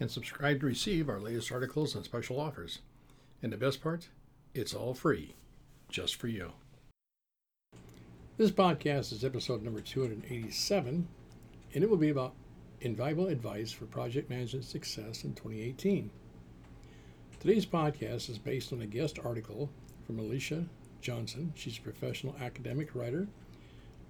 and subscribe to receive our latest articles and special offers. And the best part, it's all free, just for you. This podcast is episode number 287, and it will be about invaluable advice for project management success in 2018. Today's podcast is based on a guest article from Alicia Johnson. She's a professional academic writer,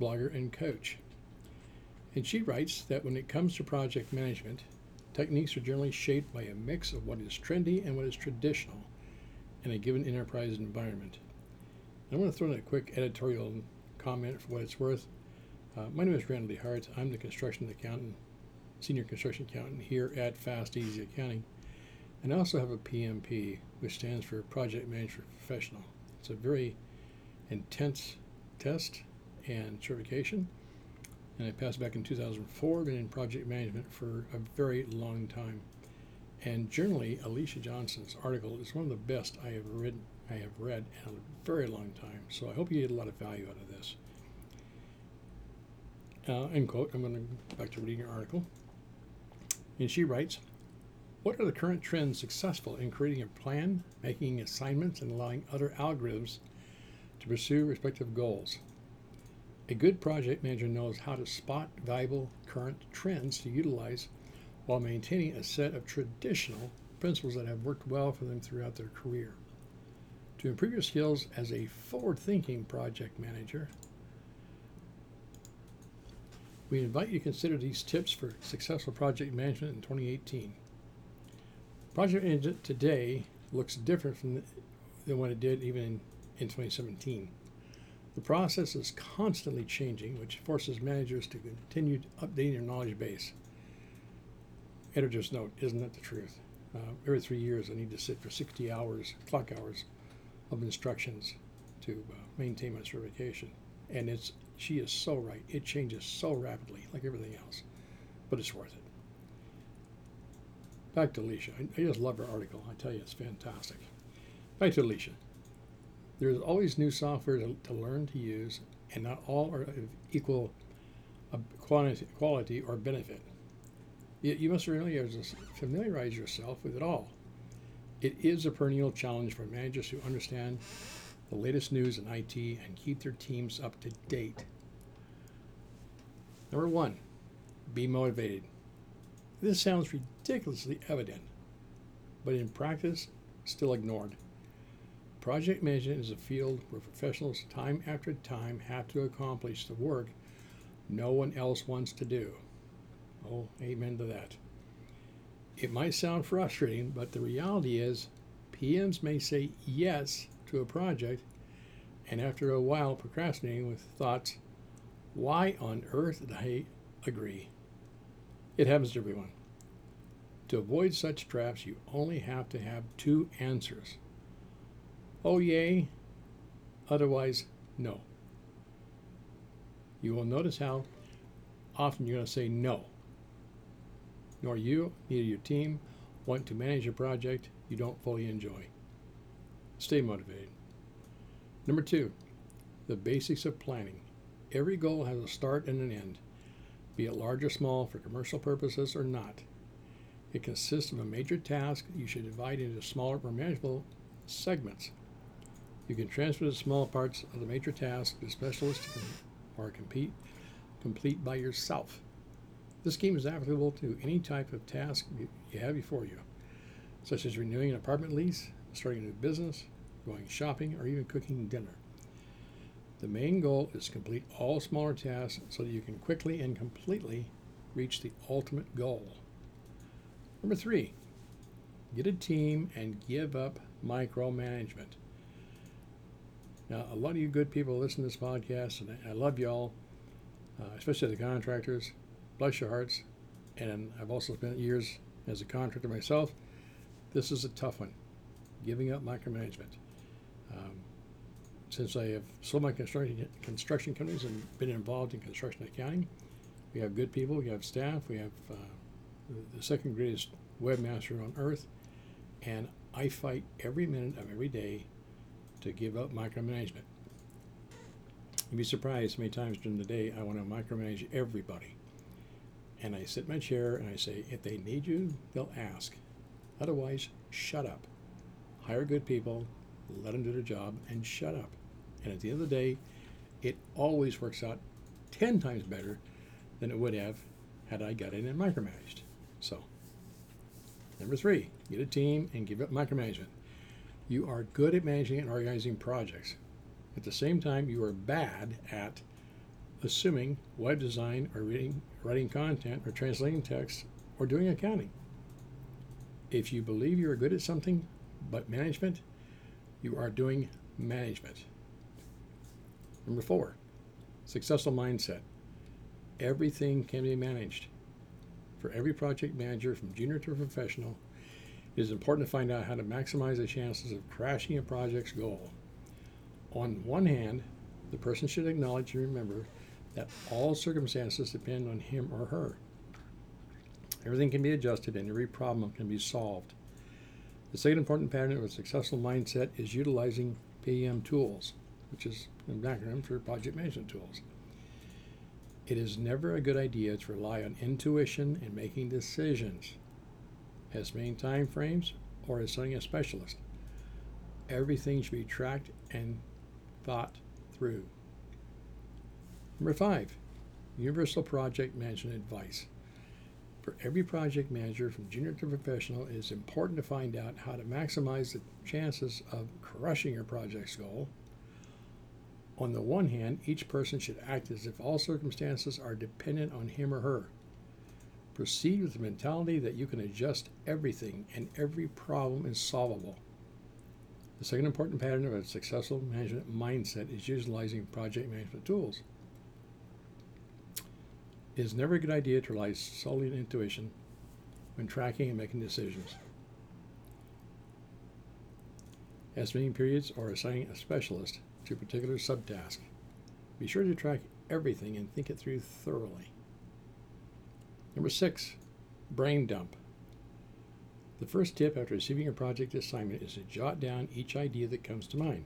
blogger, and coach. And she writes that when it comes to project management, Techniques are generally shaped by a mix of what is trendy and what is traditional in a given enterprise environment. I want to throw in a quick editorial comment for what it's worth. Uh, my name is Randy Hart. I'm the construction accountant, senior construction accountant here at Fast Easy Accounting. And I also have a PMP, which stands for Project Management Professional. It's a very intense test and certification and I passed back in 2004. Been in project management for a very long time, and generally, Alicia Johnson's article is one of the best I have read. I have read in a very long time. So I hope you get a lot of value out of this. Uh, end quote. I'm going to go back to reading her article, and she writes. What are the current trends successful in creating a plan, making assignments, and allowing other algorithms to pursue respective goals? A good project manager knows how to spot valuable current trends to utilize while maintaining a set of traditional principles that have worked well for them throughout their career. To improve your skills as a forward thinking project manager, we invite you to consider these tips for successful project management in 2018. Project management today looks different from the, than what it did even in, in 2017. The process is constantly changing, which forces managers to continue updating their knowledge base. Editor's note, isn't that the truth? Uh, every three years, I need to sit for 60 hours, clock hours, of instructions to uh, maintain my certification. And it's she is so right. It changes so rapidly, like everything else, but it's worth it. Back to Alicia. I, I just love her article. I tell you, it's fantastic. Back to Alicia. There is always new software to, to learn to use, and not all are of equal uh, quality, quality or benefit. Yet you must familiarize yourself with it all. It is a perennial challenge for managers who understand the latest news in IT and keep their teams up to date. Number one, be motivated. This sounds ridiculously evident, but in practice, still ignored. Project management is a field where professionals time after time have to accomplish the work no one else wants to do. Oh, amen to that. It might sound frustrating, but the reality is PMs may say yes to a project and after a while procrastinating with thoughts, why on earth did I agree? It happens to everyone. To avoid such traps, you only have to have two answers Oh, yea, otherwise, no. You will notice how often you're going to say no. Nor you, neither your team, want to manage a project you don't fully enjoy. Stay motivated. Number two, the basics of planning. Every goal has a start and an end, be it large or small for commercial purposes or not. It consists of a major task you should divide into smaller, more manageable segments. You can transfer the small parts of the major task to specialists or compete, complete by yourself. This scheme is applicable to any type of task you have before you, such as renewing an apartment lease, starting a new business, going shopping, or even cooking dinner. The main goal is to complete all smaller tasks so that you can quickly and completely reach the ultimate goal. Number three, get a team and give up micromanagement. Now, a lot of you good people listen to this podcast, and I love y'all, uh, especially the contractors. Bless your hearts. And I've also spent years as a contractor myself. this is a tough one. Giving up micromanagement. Um, since I have sold my construction construction companies and been involved in construction accounting, we have good people, we have staff, we have uh, the second greatest webmaster on earth, and I fight every minute of every day to give up micromanagement. You'd be surprised how many times during the day I want to micromanage everybody. And I sit in my chair and I say, if they need you, they'll ask. Otherwise, shut up. Hire good people, let them do their job, and shut up. And at the end of the day, it always works out 10 times better than it would have had I got in and micromanaged. So, number three, get a team and give up micromanagement. You are good at managing and organizing projects. At the same time, you are bad at assuming web design or reading, writing content or translating text or doing accounting. If you believe you are good at something but management, you are doing management. Number four, successful mindset. Everything can be managed. For every project manager, from junior to professional, it is important to find out how to maximize the chances of crashing a project's goal. On one hand, the person should acknowledge and remember that all circumstances depend on him or her. Everything can be adjusted and every problem can be solved. The second important pattern of a successful mindset is utilizing PM tools, which is an acronym for project management tools. It is never a good idea to rely on intuition in making decisions. Estimating time frames or assigning a specialist. Everything should be tracked and thought through. Number five, universal project management advice. For every project manager, from junior to professional, it is important to find out how to maximize the chances of crushing your project's goal on the one hand, each person should act as if all circumstances are dependent on him or her. Proceed with the mentality that you can adjust everything and every problem is solvable. The second important pattern of a successful management mindset is utilizing project management tools. It is never a good idea to rely solely on intuition when tracking and making decisions. Estimating periods or assigning a specialist to a particular subtask. Be sure to track everything and think it through thoroughly. Number six, brain dump. The first tip after receiving a project assignment is to jot down each idea that comes to mind.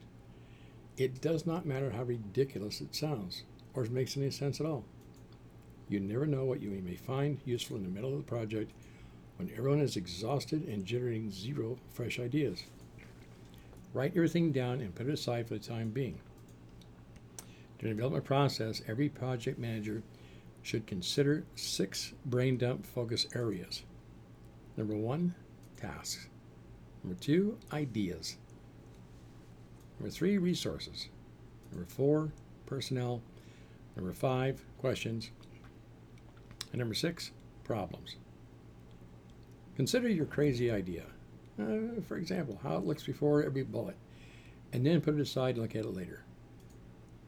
It does not matter how ridiculous it sounds or it makes any sense at all. You never know what you may find useful in the middle of the project when everyone is exhausted and generating zero fresh ideas. Write everything down and put it aside for the time being. During the development process, every project manager should consider six brain dump focus areas. Number one, tasks. Number two, ideas. Number three, resources. Number four, personnel. Number five, questions. And number six, problems. Consider your crazy idea. Uh, for example, how it looks before every bullet, and then put it aside and look at it later.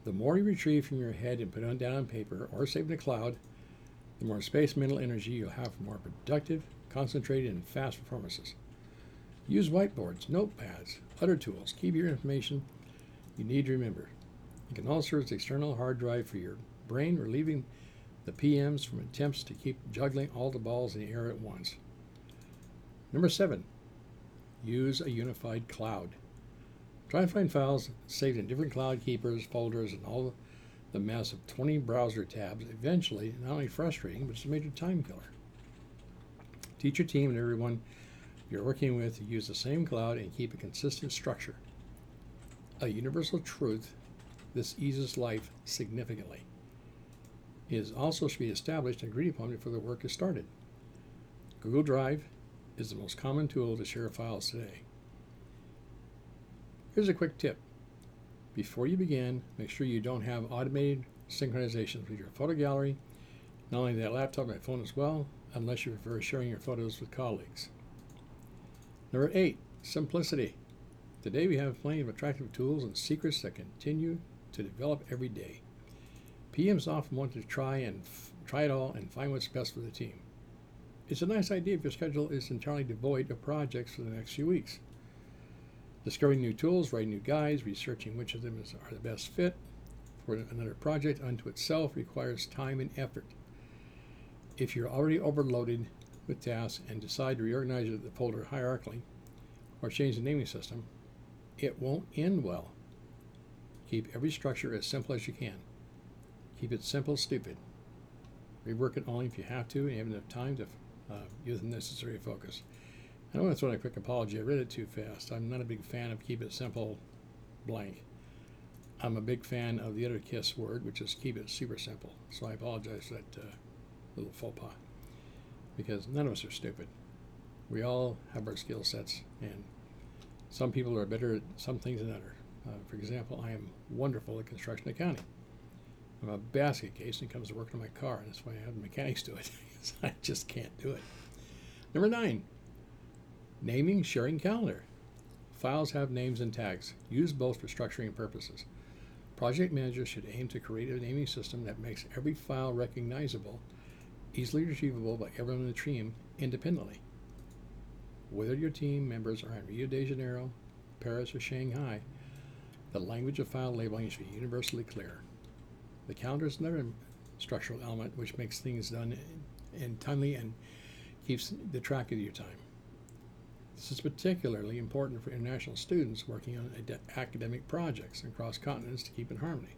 The more you retrieve from your head and put it down on paper or save in the cloud, the more space mental energy you'll have for more productive, concentrated, and fast performances. Use whiteboards, notepads, other tools. Keep your information you need to remember. It can also serve as external hard drive for your brain, relieving the PMs from attempts to keep juggling all the balls in the air at once. Number seven, use a unified cloud. Try and find files saved in different cloud keepers, folders, and all the mess of 20 browser tabs. Eventually, not only frustrating, but it's a major time killer. Teach your team and everyone you're working with to use the same cloud and keep a consistent structure. A universal truth, this eases life significantly. It is also should be established and agreed upon before the work is started. Google Drive is the most common tool to share files today. Here's a quick tip. Before you begin, make sure you don't have automated synchronizations with your photo gallery, not only that laptop and phone as well, unless you prefer sharing your photos with colleagues. Number eight, simplicity. Today we have plenty of attractive tools and secrets that continue to develop every day. PMs often want to try and f- try it all and find what's best for the team. It's a nice idea if your schedule is entirely devoid of projects for the next few weeks. Discovering new tools, writing new guides, researching which of them is, are the best fit for another project unto itself requires time and effort. If you're already overloaded with tasks and decide to reorganize the folder hierarchically or change the naming system, it won't end well. Keep every structure as simple as you can. Keep it simple, stupid. Rework it only if you have to and have enough time to uh, use the necessary focus. I want to that's what a quick apology. I read it too fast. I'm not a big fan of keep it simple, blank. I'm a big fan of the other KISS word, which is keep it super simple. So I apologize for that uh, little faux pas because none of us are stupid. We all have our skill sets, and some people are better at some things than others. Uh, for example, I am wonderful at construction accounting. I'm a basket case when it comes to working on my car, and that's why I have the mechanics do it. I just can't do it. Number nine, naming sharing calendar. Files have names and tags. Use both for structuring purposes. Project managers should aim to create a naming system that makes every file recognizable, easily retrievable by everyone in the team independently. Whether your team members are in Rio de Janeiro, Paris, or Shanghai, the language of file labeling should be universally clear. The calendar is another structural element which makes things done in timely and keeps the track of your time. This is particularly important for international students working on ad- academic projects across continents to keep in harmony.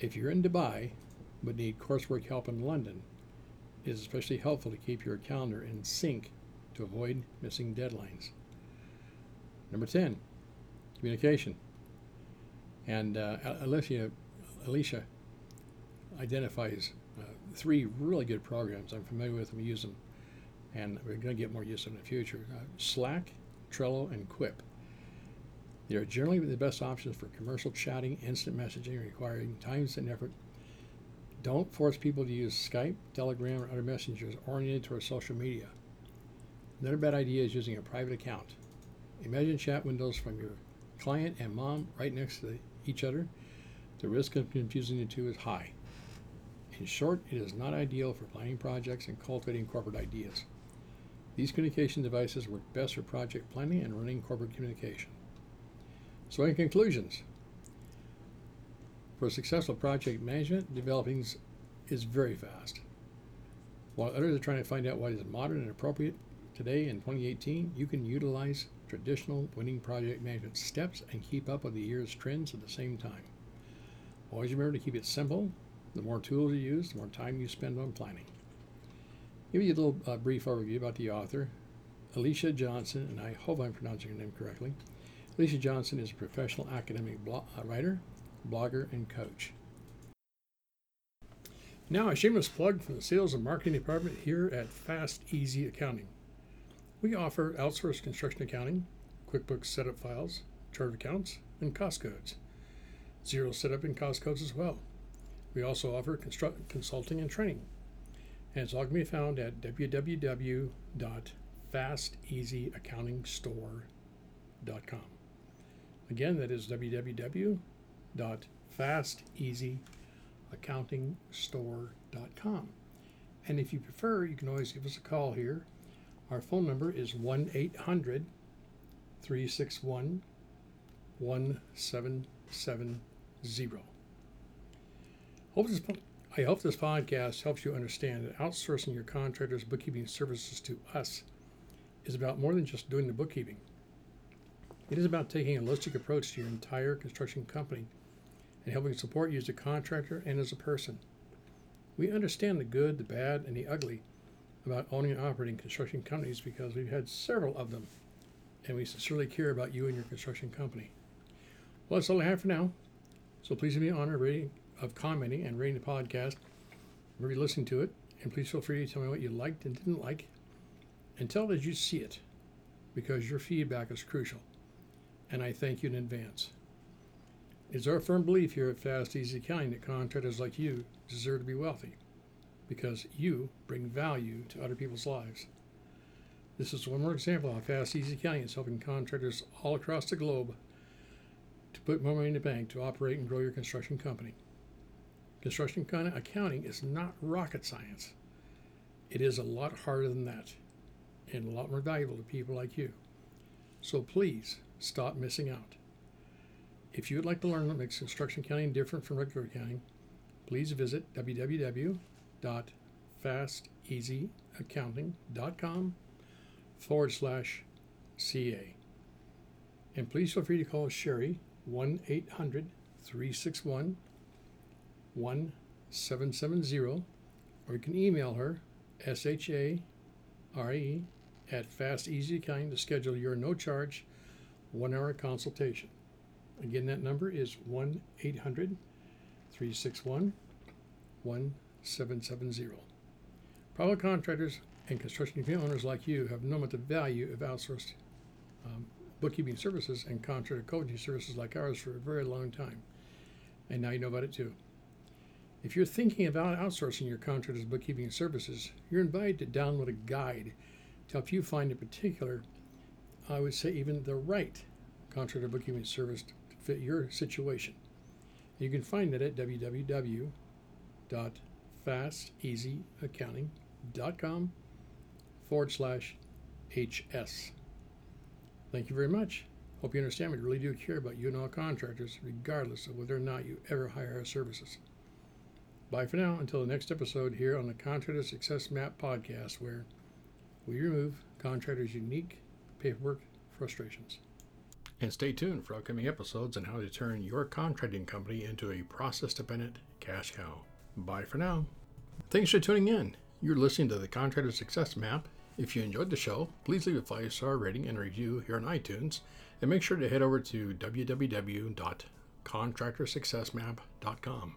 If you're in Dubai but need coursework help in London, it is especially helpful to keep your calendar in sync to avoid missing deadlines. Number 10, communication. And uh, Alicia, Alicia identifies uh, three really good programs. I'm familiar with them, use them, and we're going to get more use of in the future. Uh, Slack, Trello, and Quip. They are generally the best options for commercial chatting, instant messaging, requiring time and effort. Don't force people to use Skype, Telegram, or other messengers oriented towards social media. Another bad idea is using a private account. Imagine chat windows from your client and mom right next to each other. The risk of confusing the two is high. In short, it is not ideal for planning projects and cultivating corporate ideas. These communication devices work best for project planning and running corporate communication. So, in conclusions, for successful project management, developing is very fast. While others are trying to find out what is modern and appropriate today in 2018, you can utilize traditional winning project management steps and keep up with the year's trends at the same time. Always remember to keep it simple. The more tools you use, the more time you spend on planning. Give you a little uh, brief overview about the author, Alicia Johnson, and I hope I'm pronouncing her name correctly. Alicia Johnson is a professional academic uh, writer, blogger, and coach. Now, a shameless plug from the sales and marketing department here at Fast Easy Accounting. We offer outsourced construction accounting, QuickBooks setup files, chart of accounts, and cost codes. Zero setup and cost codes as well. We also offer consulting and training. And it's all going to be found at www.fasteasyaccountingstore.com. Again, that is www.fasteasyaccountingstore.com. And if you prefer, you can always give us a call here. Our phone number is 1 800 361 1770. Hope this, I hope this podcast helps you understand that outsourcing your contractor's bookkeeping services to us is about more than just doing the bookkeeping. It is about taking a holistic approach to your entire construction company and helping support you as a contractor and as a person. We understand the good, the bad, and the ugly about owning and operating construction companies because we've had several of them, and we sincerely care about you and your construction company. Well, that's all I have for now. So please do me the honor rating, of commenting and rating the podcast, maybe listening to it, and please feel free to tell me what you liked and didn't like, and tell it as you see it, because your feedback is crucial, and I thank you in advance. It's our firm belief here at Fast Easy Accounting that contractors like you deserve to be wealthy because you bring value to other people's lives. This is one more example of how Fast Easy Accounting is helping contractors all across the globe to put more money in the bank to operate and grow your construction company. Construction accounting is not rocket science. It is a lot harder than that and a lot more valuable to people like you. So please stop missing out. If you would like to learn what makes construction accounting different from regular accounting, please visit www.fasteasyaccounting.com forward slash CA. And please feel free to call Sherry 1 800 361 1770 or you can email her share at Fast Easy Accounting to schedule your no charge one hour consultation. Again, that number is 1 800 361 1770. Private contractors and construction company owners like you have known about the value of outsourced um, bookkeeping services and contractor coaching services like ours for a very long time. And now you know about it too. If you're thinking about outsourcing your contractor's bookkeeping services, you're invited to download a guide to help you find a particular, I would say, even the right contractor bookkeeping service to fit your situation. You can find it at www.fasteasyaccounting.com forward slash HS. Thank you very much. Hope you understand we really do care about you and all contractors, regardless of whether or not you ever hire our services. Bye for now until the next episode here on the Contractor Success Map podcast, where we remove contractors' unique paperwork frustrations. And stay tuned for upcoming episodes on how to turn your contracting company into a process dependent cash cow. Bye for now. Thanks for tuning in. You're listening to the Contractor Success Map. If you enjoyed the show, please leave a five star rating and review here on iTunes. And make sure to head over to www.contractorsuccessmap.com